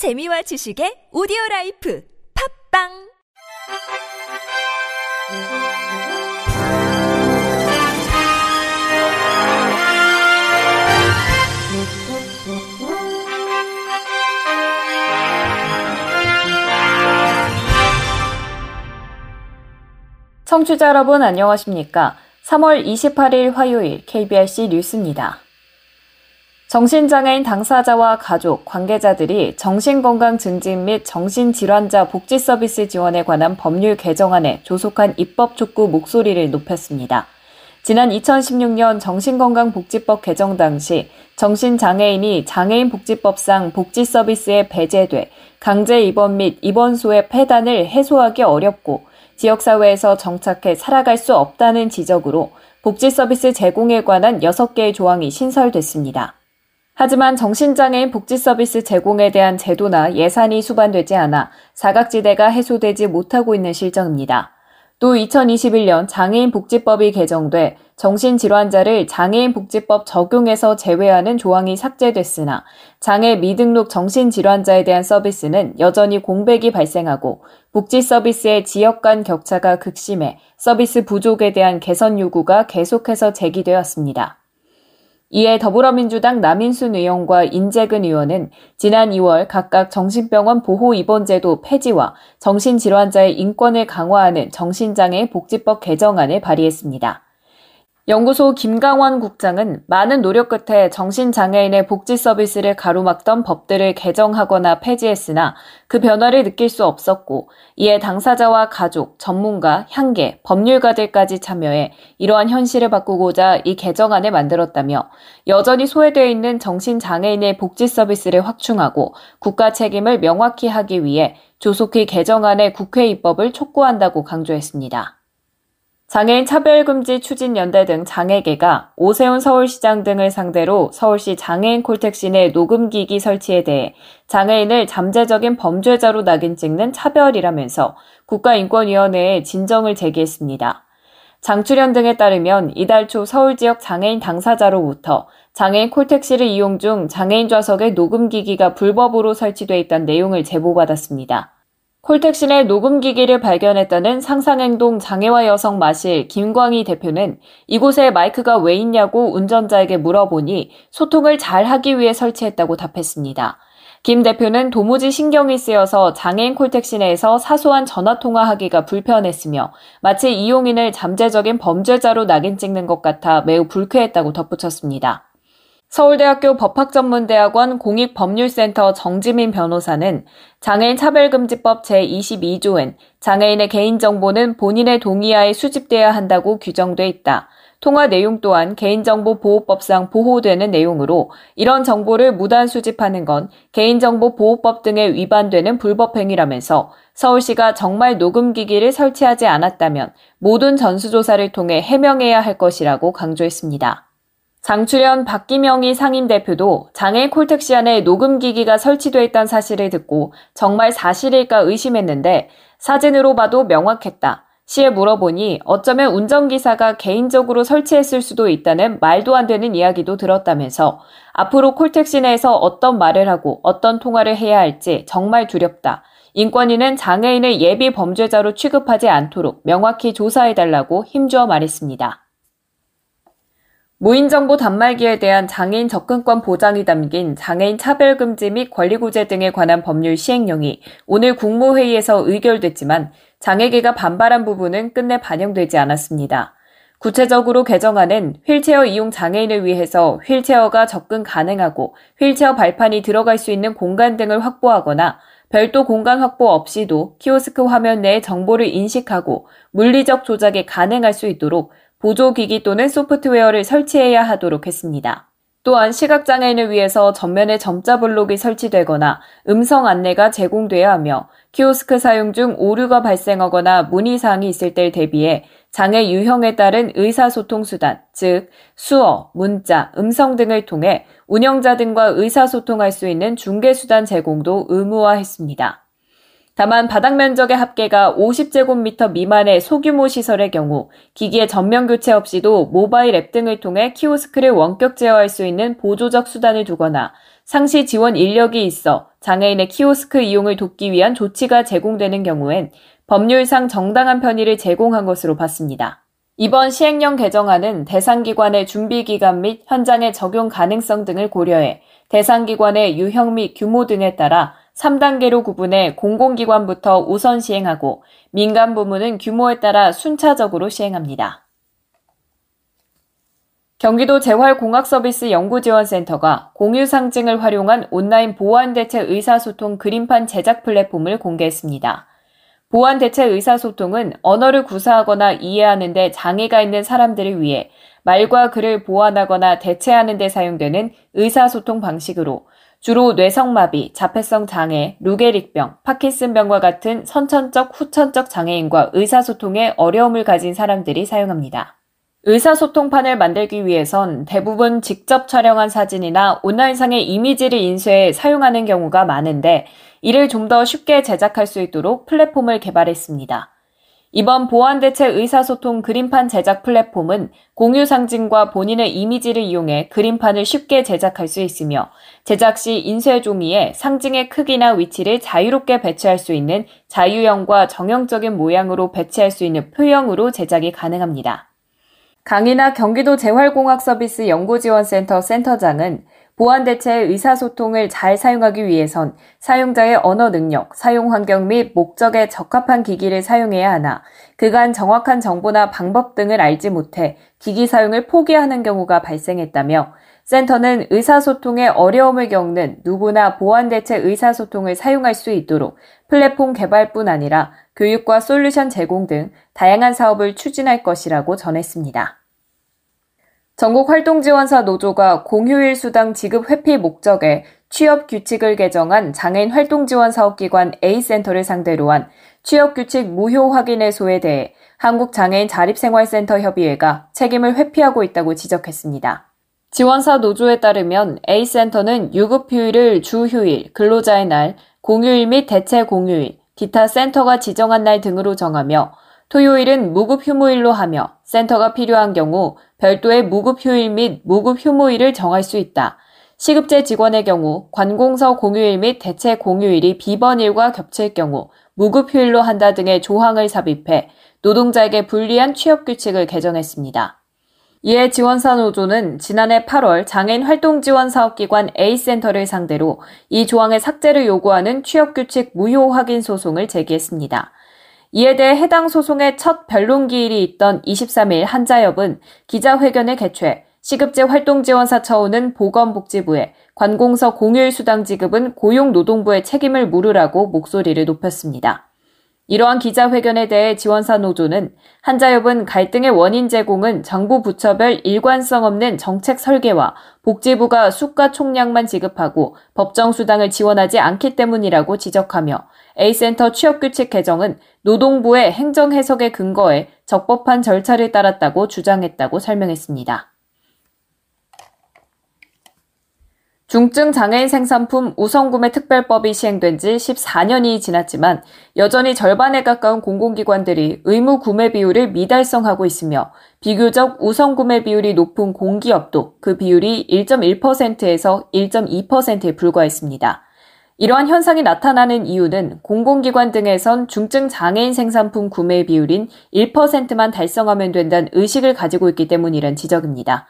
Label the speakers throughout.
Speaker 1: 재미와 지식의 오디오 라이프 팝빵
Speaker 2: 청취자 여러분 안녕하십니까? 3월 28일 화요일 KBRC 뉴스입니다. 정신장애인 당사자와 가족, 관계자들이 정신건강 증진 및 정신질환자 복지 서비스 지원에 관한 법률 개정안에 조속한 입법 촉구 목소리를 높였습니다. 지난 2016년 정신건강복지법 개정 당시 정신장애인이 장애인복지법상 복지 서비스에 배제돼 강제 입원 및 입원소의 폐단을 해소하기 어렵고 지역사회에서 정착해 살아갈 수 없다는 지적으로 복지 서비스 제공에 관한 6개의 조항이 신설됐습니다. 하지만 정신장애인 복지 서비스 제공에 대한 제도나 예산이 수반되지 않아 사각지대가 해소되지 못하고 있는 실정입니다. 또 2021년 장애인 복지법이 개정돼 정신질환자를 장애인 복지법 적용에서 제외하는 조항이 삭제됐으나 장애 미등록 정신질환자에 대한 서비스는 여전히 공백이 발생하고 복지 서비스의 지역 간 격차가 극심해 서비스 부족에 대한 개선 요구가 계속해서 제기되었습니다. 이에 더불어민주당 남인순 의원과 인재근 의원은 지난 2월 각각 정신병원 보호 입원제도 폐지와 정신질환자의 인권을 강화하는 정신장애 복지법 개정안을 발의했습니다. 연구소 김강원 국장은 많은 노력 끝에 정신장애인의 복지 서비스를 가로막던 법들을 개정하거나 폐지했으나 그 변화를 느낄 수 없었고 이에 당사자와 가족, 전문가, 향계, 법률가들까지 참여해 이러한 현실을 바꾸고자 이 개정안을 만들었다며 여전히 소외되어 있는 정신장애인의 복지 서비스를 확충하고 국가 책임을 명확히 하기 위해 조속히 개정안의 국회 입법을 촉구한다고 강조했습니다. 장애인 차별금지 추진연대 등 장애계가 오세훈 서울시장 등을 상대로 서울시 장애인 콜택시 내 녹음기기 설치에 대해 장애인을 잠재적인 범죄자로 낙인 찍는 차별이라면서 국가인권위원회에 진정을 제기했습니다. 장출연 등에 따르면 이달 초 서울 지역 장애인 당사자로부터 장애인 콜택시를 이용 중 장애인 좌석에 녹음기기가 불법으로 설치돼 있다는 내용을 제보받았습니다. 콜택시 내 녹음 기기를 발견했다는 상상행동 장애와 여성 마실 김광희 대표는 이곳에 마이크가 왜 있냐고 운전자에게 물어보니 소통을 잘 하기 위해 설치했다고 답했습니다. 김 대표는 도무지 신경이 쓰여서 장애인 콜택시 내에서 사소한 전화 통화하기가 불편했으며 마치 이용인을 잠재적인 범죄자로 낙인 찍는 것 같아 매우 불쾌했다고 덧붙였습니다. 서울대학교 법학전문대학원 공익법률센터 정지민 변호사는 장애인 차별금지법 제22조엔 장애인의 개인정보는 본인의 동의하에 수집돼야 한다고 규정돼 있다. 통화 내용 또한 개인정보보호법상 보호되는 내용으로 이런 정보를 무단 수집하는 건 개인정보보호법 등에 위반되는 불법행위라면서 서울시가 정말 녹음기기를 설치하지 않았다면 모든 전수조사를 통해 해명해야 할 것이라고 강조했습니다. 장출연 박기명이 상임대표도 장애인 콜택시 안에 녹음기기가 설치돼 있다는 사실을 듣고 정말 사실일까 의심했는데 사진으로 봐도 명확했다. 시에 물어보니 어쩌면 운전기사가 개인적으로 설치했을 수도 있다는 말도 안 되는 이야기도 들었다면서 앞으로 콜택시 내에서 어떤 말을 하고 어떤 통화를 해야 할지 정말 두렵다. 인권위는 장애인을 예비 범죄자로 취급하지 않도록 명확히 조사해달라고 힘주어 말했습니다. 무인정보 단말기에 대한 장애인 접근권 보장이 담긴 장애인 차별금지 및 권리구제 등에 관한 법률 시행령이 오늘 국무회의에서 의결됐지만 장애계가 반발한 부분은 끝내 반영되지 않았습니다. 구체적으로 개정안은 휠체어 이용 장애인을 위해서 휠체어가 접근 가능하고 휠체어 발판이 들어갈 수 있는 공간 등을 확보하거나 별도 공간 확보 없이도 키오스크 화면 내에 정보를 인식하고 물리적 조작이 가능할 수 있도록 보조기기 또는 소프트웨어를 설치해야 하도록 했습니다. 또한 시각장애인을 위해서 전면에 점자 블록이 설치되거나 음성 안내가 제공돼야 하며 키오스크 사용 중 오류가 발생하거나 문의사항이 있을 때를 대비해 장애 유형에 따른 의사소통 수단, 즉 수어, 문자, 음성 등을 통해 운영자 등과 의사소통할 수 있는 중개수단 제공도 의무화했습니다. 다만 바닥 면적의 합계가 50제곱미터 미만의 소규모 시설의 경우 기기의 전면 교체 없이도 모바일 앱 등을 통해 키오스크를 원격 제어할 수 있는 보조적 수단을 두거나 상시 지원 인력이 있어 장애인의 키오스크 이용을 돕기 위한 조치가 제공되는 경우엔 법률상 정당한 편의를 제공한 것으로 봤습니다. 이번 시행령 개정안은 대상기관의 준비기간 및 현장의 적용 가능성 등을 고려해 대상기관의 유형 및 규모 등에 따라 3단계로 구분해 공공기관부터 우선 시행하고 민간 부문은 규모에 따라 순차적으로 시행합니다. 경기도 재활공학서비스 연구지원센터가 공유상증을 활용한 온라인 보안대체 의사소통 그림판 제작 플랫폼을 공개했습니다. 보안 대체 의사소통은 언어를 구사하거나 이해하는 데 장애가 있는 사람들을 위해 말과 글을 보완하거나 대체하는 데 사용되는 의사소통 방식으로 주로 뇌성마비, 자폐성 장애, 루게릭병, 파킨슨병과 같은 선천적, 후천적 장애인과 의사소통에 어려움을 가진 사람들이 사용합니다. 의사소통판을 만들기 위해선 대부분 직접 촬영한 사진이나 온라인상의 이미지를 인쇄해 사용하는 경우가 많은데 이를 좀 더 쉽게 제작할 수 있도록 플랫폼을 개발했습니다. 이번 보안대체 의사소통 그림판 제작 플랫폼은 공유 상징과 본인의 이미지를 이용해 그림판을 쉽게 제작할 수 있으며 제작 시 인쇄 종이에 상징의 크기나 위치를 자유롭게 배치할 수 있는 자유형과 정형적인 모양으로 배치할 수 있는 표형으로 제작이 가능합니다. 강인하 경기도 재활공학서비스 연구지원센터 센터장은 보안 대체의 의사소통을 잘 사용하기 위해선 사용자의 언어 능력, 사용 환경 및 목적에 적합한 기기를 사용해야 하나 그간 정확한 정보나 방법 등을 알지 못해 기기 사용을 포기하는 경우가 발생했다며 센터는 의사소통에 어려움을 겪는 누구나 보안 대체 의사소통을 사용할 수 있도록 플랫폼 개발뿐 아니라 교육과 솔루션 제공 등 다양한 사업을 추진할 것이라고 전했습니다. 전국활동지원사 노조가 공휴일 수당 지급 회피 목적에 취업 규칙을 개정한 장애인 활동지원 사업기관 A센터를 상대로 한 취업 규칙 무효 확인 해소에 대해 한국장애인 자립생활센터 협의회가 책임을 회피하고 있다고 지적했습니다. 지원사 노조에 따르면 A센터는 유급 휴일을 주 휴일, 근로자의 날, 공휴일 및 대체 공휴일, 기타 센터가 지정한 날 등으로 정하며 토요일은 무급 휴무일로 하며 센터가 필요한 경우 별도의 무급 휴일 및 무급 휴무일을 정할 수 있다. 시급제 직원의 경우 관공서 공휴일 및 대체 공휴일이 비번일과 겹칠 경우 무급 휴일로 한다 등의 조항을 삽입해 노동자에게 불리한 취업 규칙을 개정했습니다. 이에 지원사 노조는 지난해 8월 장애인 활동 지원 사업기관 A센터를 상대로 이 조항의 삭제를 요구하는 취업 규칙 무효 확인 소송을 제기했습니다. 이에 대해 해당 소송의 첫 변론 기일이 있던 23일 한자협은 기자회견을 개최 시급제 활동지원사 처우는 보건복지부에 관공서 공휴일 수당 지급은 고용노동부의 책임을 물으라고 목소리를 높였습니다. 이러한 기자회견에 대해 지원사 노조는 한자협은 갈등의 원인 제공은 정부 부처별 일관성 없는 정책 설계와 복지부가 수가 총량만 지급하고 법정 수당을 지원하지 않기 때문이라고 지적하며 A센터 취업규칙 개정은 노동부의 행정 해석에 근거해 적법한 절차를 따랐다고 주장했다고 설명했습니다. 중증 장애인 생산품 우선구매 특별법이 시행된 지 14년이 지났지만 여전히 절반에 가까운 공공기관들이 의무 구매 비율을 미달성하고 있으며 비교적 우선 구매 비율이 높은 공기업도 그 비율이 1.1%에서 1.2%에 불과했습니다. 이러한 현상이 나타나는 이유는 공공기관 등에선 중증 장애인 생산품 구매 비율인 1%만 달성하면 된다는 의식을 가지고 있기 때문이란 지적입니다.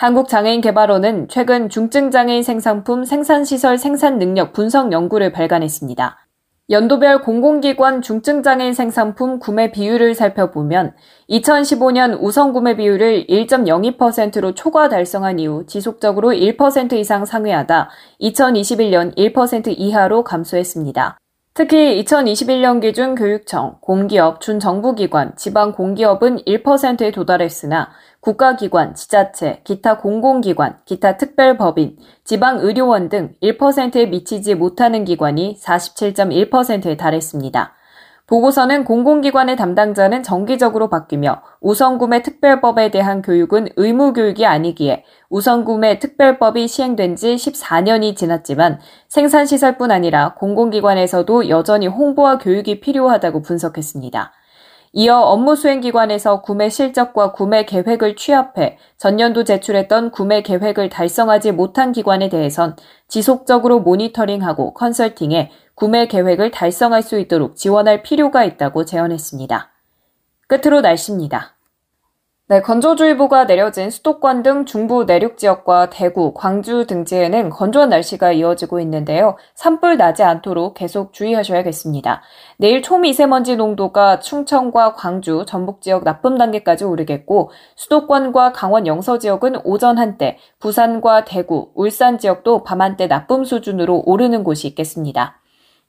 Speaker 2: 한국장애인개발원은 최근 중증장애인 생산품 생산시설 생산 능력 분석 연구를 발간했습니다. 연도별 공공기관 중증장애인 생산품 구매 비율을 살펴보면 2015년 우선 구매 비율을 1.02%로 초과 달성한 이후 지속적으로 1% 이상 상회하다 2021년 1% 이하로 감소했습니다. 특히 2021년 기준 교육청, 공기업, 준정부기관, 지방공기업은 1%에 도달했으나 국가기관, 지자체, 기타 공공기관, 기타 특별법인, 지방의료원 등 1%에 미치지 못하는 기관이 47.1%에 달했습니다. 보고서는 공공기관의 담당자는 정기적으로 바뀌며 우선구매 특별법에 대한 교육은 의무교육이 아니기에 우선구매 특별법이 시행된 지 14년이 지났지만 생산시설뿐 아니라 공공기관에서도 여전히 홍보와 교육이 필요하다고 분석했습니다. 이어 업무 수행 기관에서 구매 실적과 구매 계획을 취합해 전년도 제출했던 구매 계획을 달성하지 못한 기관에 대해선 지속적으로 모니터링하고 컨설팅해 구매 계획을 달성할 수 있도록 지원할 필요가 있다고 제언했습니다. 끝으로 날씨입니다. 네, 건조주의보가 내려진 수도권 등 중부 내륙 지역과 대구, 광주 등지에는 건조한 날씨가 이어지고 있는데요. 산불 나지 않도록 계속 주의하셔야겠습니다. 내일 초미세먼지 농도가 충청과 광주, 전북 지역 나쁨 단계까지 오르겠고 수도권과 강원 영서 지역은 오전 한때, 부산과 대구, 울산 지역도 밤 한때 나쁨 수준으로 오르는 곳이 있겠습니다.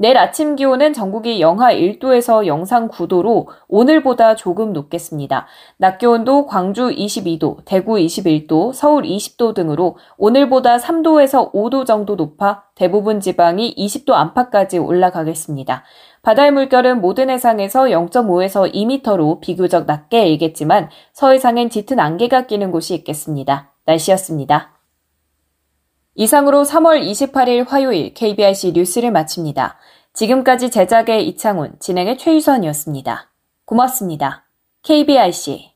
Speaker 2: 내일 아침 기온은 전국이 영하 1도에서 영상 9도로 오늘보다 조금 높겠습니다. 낮 기온도 광주 22도, 대구 21도, 서울 20도 등으로 오늘보다 3도에서 5도 정도 높아 대부분 지방이 20도 안팎까지 올라가겠습니다. 바다의 물결은 모든 해상에서 0.5에서 2m로 비교적 낮게 일겠지만 서해상엔 짙은 안개가 끼는 곳이 있겠습니다. 날씨였습니다. 이상으로 3월 28일 화요일 KBRC 뉴스를 마칩니다. 지금까지 제작의 이창훈, 진행의 최유선이었습니다. 고맙습니다. KBRC